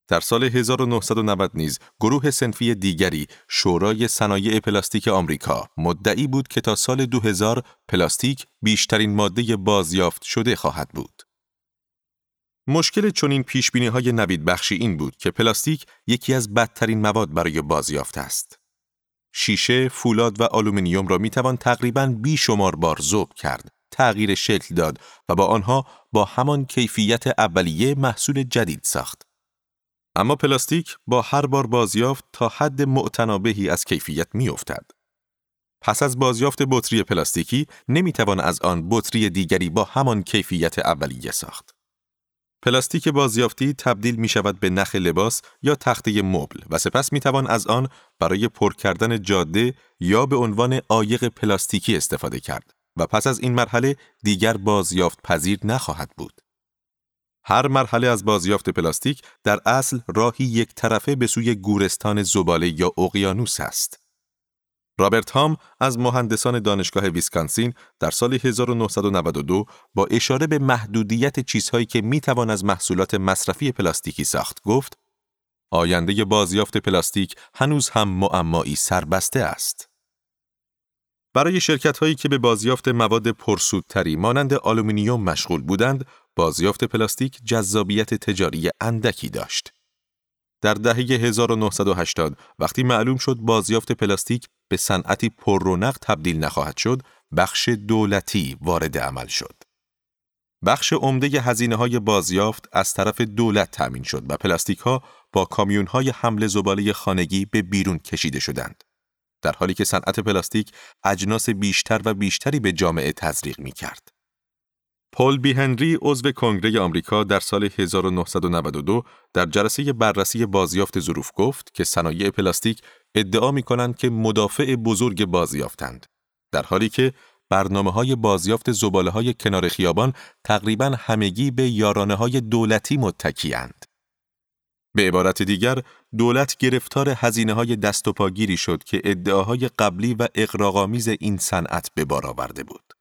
در سال 1990 نیز گروه صنفی دیگری شورای صنایع پلاستیک آمریکا مدعی بود که تا سال 2000 پلاستیک بیشترین ماده بازیافت شده خواهد بود. مشکل چنین پیش بینی های نوید بخشی این بود که پلاستیک یکی از بدترین مواد برای بازیافت است. شیشه، فولاد و آلومینیوم را می توان تقریباً بیشمار بار ذوب کرد، تغییر شکل داد و با آنها با همان کیفیت اولیه محصول جدید ساخت. اما پلاستیک با هر بار بازیافت تا حد معتنابهی از کیفیت می افتد. پس از بازیافت بطری پلاستیکی نمی توان از آن بطری دیگری با همان کیفیت اولیه ساخت. پلاستیک بازیافتی تبدیل می شود به نخ لباس یا تخته مبل و سپس می توان از آن برای پر کردن جاده یا به عنوان عایق پلاستیکی استفاده کرد و پس از این مرحله دیگر بازیافت پذیر نخواهد بود. هر مرحله از بازیافت پلاستیک در اصل راهی یک طرفه به سوی گورستان زباله یا اقیانوس است. رابرت هام از مهندسان دانشگاه ویسکانسین در سال 1992 با اشاره به محدودیت چیزهایی که می‌توان از محصولات مصرفی پلاستیکی ساخت گفت آینده بازیافت پلاستیک هنوز هم معمایی سربسته است. برای شرکت هایی که به بازیافت مواد پرسودتری مانند آلومینیوم مشغول بودند، بازیافت پلاستیک جذابیت تجاری اندکی داشت. در دهه 1980 وقتی معلوم شد بازیافت پلاستیک به صنعتی پررونق تبدیل نخواهد شد، بخش دولتی وارد عمل شد. بخش عمده هزینه های بازیافت از طرف دولت تأمین شد و پلاستیک ها با کامیون های حمل زباله خانگی به بیرون کشیده شدند. در حالی که صنعت پلاستیک اجناس بیشتر و بیشتری به جامعه تزریق می کرد. پل بی هنری عضو کنگره آمریکا در سال 1992 در جلسه بررسی بازیافت ظروف گفت که صنایع پلاستیک ادعا می کنند که مدافع بزرگ بازیافتند در حالی که برنامه های بازیافت زباله های کنار خیابان تقریبا همگی به یارانه های دولتی متکیند. به عبارت دیگر دولت گرفتار هزینه های دست و پاگیری شد که ادعاهای قبلی و اقراغامیز این صنعت به بار آورده بود.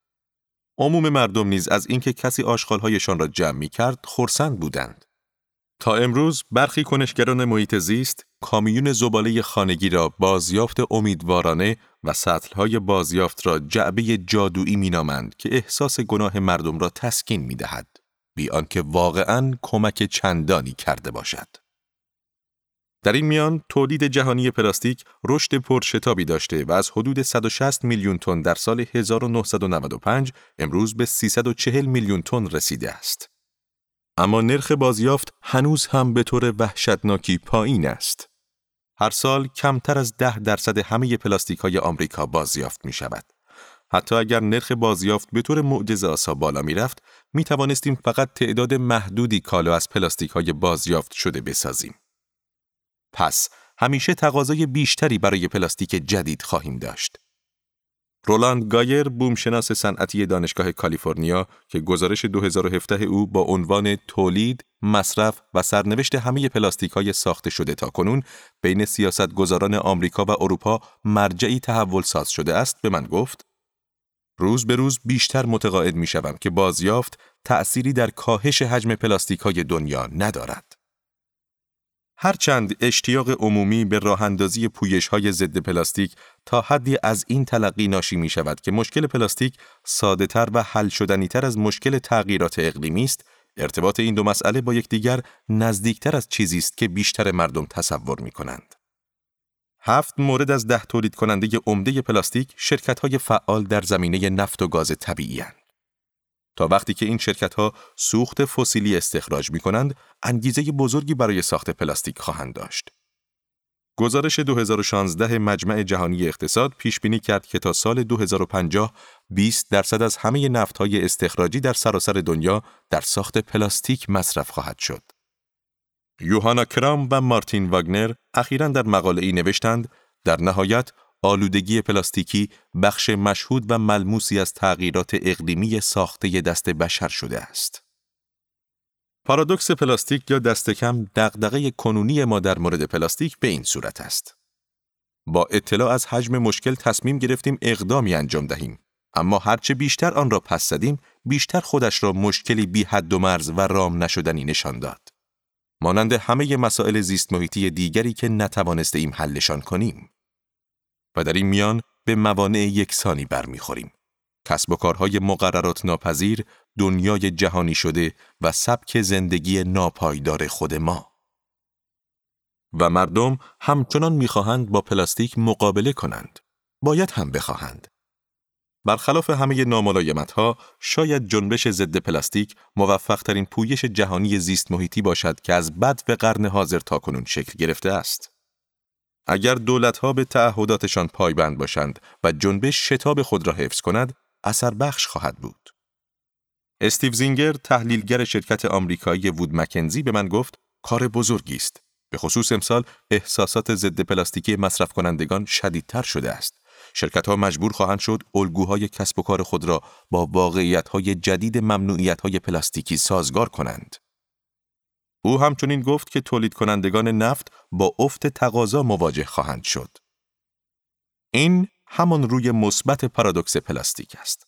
عموم مردم نیز از اینکه کسی آشغالهایشان را جمع می کرد خرسند بودند. تا امروز برخی کنشگران محیط زیست کامیون زباله خانگی را بازیافت امیدوارانه و سطلهای بازیافت را جعبه جادویی مینامند که احساس گناه مردم را تسکین می دهد بی آنکه واقعا کمک چندانی کرده باشد. در این میان تولید جهانی پلاستیک رشد پرشتابی داشته و از حدود 160 میلیون تن در سال 1995 امروز به 340 میلیون تن رسیده است. اما نرخ بازیافت هنوز هم به طور وحشتناکی پایین است. هر سال کمتر از ده درصد همه پلاستیک های آمریکا بازیافت می شود. حتی اگر نرخ بازیافت به طور معجزه آسا بالا می رفت، می توانستیم فقط تعداد محدودی کالا از پلاستیک های بازیافت شده بسازیم. پس همیشه تقاضای بیشتری برای پلاستیک جدید خواهیم داشت. رولاند گایر بومشناس صنعتی دانشگاه کالیفرنیا که گزارش 2017 او با عنوان تولید، مصرف و سرنوشت همه پلاستیک های ساخته شده تا کنون بین سیاستگزاران آمریکا و اروپا مرجعی تحول ساز شده است به من گفت روز به روز بیشتر متقاعد می شوم که بازیافت تأثیری در کاهش حجم پلاستیک های دنیا ندارد. هرچند اشتیاق عمومی به راه اندازی پویش های ضد پلاستیک تا حدی از این تلقی ناشی می شود که مشکل پلاستیک ساده تر و حل شدنی تر از مشکل تغییرات اقلیمی است، ارتباط این دو مسئله با یکدیگر نزدیکتر از چیزی است که بیشتر مردم تصور می کنند. هفت مورد از ده تولید کننده عمده پلاستیک شرکت های فعال در زمینه نفت و گاز طبیعی تا وقتی که این شرکت ها سوخت فسیلی استخراج می کنند، انگیزه بزرگی برای ساخت پلاستیک خواهند داشت. گزارش 2016 مجمع جهانی اقتصاد پیش بینی کرد که تا سال 2050 20 درصد از همه نفت های استخراجی در سراسر دنیا در ساخت پلاستیک مصرف خواهد شد. یوهانا کرام و مارتین واگنر اخیرا در مقاله ای نوشتند در نهایت آلودگی پلاستیکی بخش مشهود و ملموسی از تغییرات اقلیمی ساخته دست بشر شده است. پارادوکس پلاستیک یا دست کم دغدغه کنونی ما در مورد پلاستیک به این صورت است. با اطلاع از حجم مشکل تصمیم گرفتیم اقدامی انجام دهیم اما هرچه بیشتر آن را پس زدیم بیشتر خودش را مشکلی بی حد و مرز و رام نشدنی نشان داد. مانند همه مسائل زیست محیطی دیگری که نتوانسته ایم حلشان کنیم. و در این میان به موانع یکسانی برمیخوریم. کسب و کارهای مقررات ناپذیر، دنیای جهانی شده و سبک زندگی ناپایدار خود ما. و مردم همچنان می‌خواهند با پلاستیک مقابله کنند. باید هم بخواهند. برخلاف همه ناملایمت ها، شاید جنبش ضد پلاستیک موفق ترین پویش جهانی زیست محیطی باشد که از بد به قرن حاضر تا کنون شکل گرفته است. اگر دولت ها به تعهداتشان پایبند باشند و جنبش شتاب خود را حفظ کند، اثر بخش خواهد بود. استیو زینگر تحلیلگر شرکت آمریکایی وود مکنزی به من گفت کار بزرگی است. به خصوص امسال احساسات ضد پلاستیکی مصرف کنندگان شدیدتر شده است. شرکت ها مجبور خواهند شد الگوهای کسب و کار خود را با واقعیت های جدید ممنوعیت های پلاستیکی سازگار کنند. او همچنین گفت که تولید کنندگان نفت با افت تقاضا مواجه خواهند شد. این همان روی مثبت پارادوکس پلاستیک است.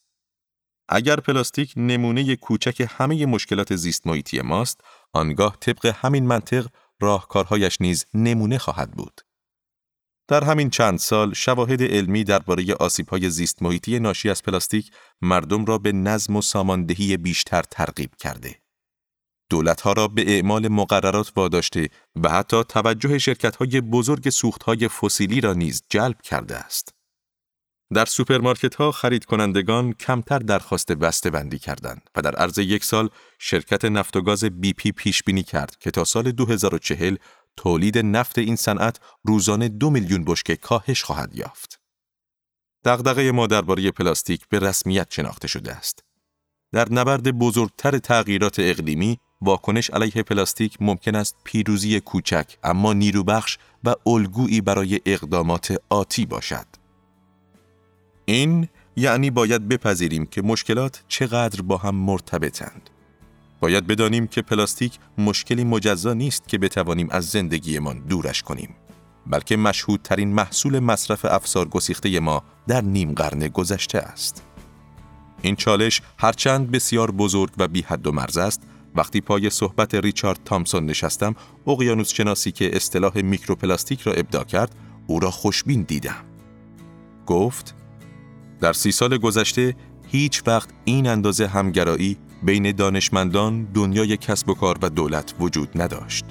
اگر پلاستیک نمونه کوچک همه مشکلات زیست محیطی ماست، آنگاه طبق همین منطق راهکارهایش نیز نمونه خواهد بود. در همین چند سال شواهد علمی درباره آسیب‌های زیست محیطی ناشی از پلاستیک مردم را به نظم و ساماندهی بیشتر ترغیب کرده. دولتها را به اعمال مقررات واداشته و حتی توجه شرکت‌های بزرگ سوختهای فسیلی را نیز جلب کرده است. در سوپرمارکت ها خرید کنندگان کمتر درخواست بسته بندی کردند و در عرض یک سال شرکت نفت و گاز بی پی پیش بینی کرد که تا سال 2040 تولید نفت این صنعت روزانه دو میلیون بشکه کاهش خواهد یافت. دغدغه ما درباره پلاستیک به رسمیت شناخته شده است. در نبرد بزرگتر تغییرات اقلیمی، واکنش علیه پلاستیک ممکن است پیروزی کوچک اما نیروبخش و الگویی برای اقدامات آتی باشد. این یعنی باید بپذیریم که مشکلات چقدر با هم مرتبطند. باید بدانیم که پلاستیک مشکلی مجزا نیست که بتوانیم از زندگیمان دورش کنیم بلکه مشهودترین محصول مصرف افسار گسیخته ما در نیم قرن گذشته است این چالش هرچند بسیار بزرگ و بی حد و مرز است وقتی پای صحبت ریچارد تامسون نشستم اقیانوس شناسی که اصطلاح میکروپلاستیک را ابدا کرد او را خوشبین دیدم گفت در سی سال گذشته هیچ وقت این اندازه همگرایی بین دانشمندان دنیای کسب و کار و دولت وجود نداشت.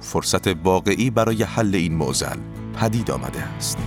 فرصت واقعی برای حل این معضل پدید آمده است.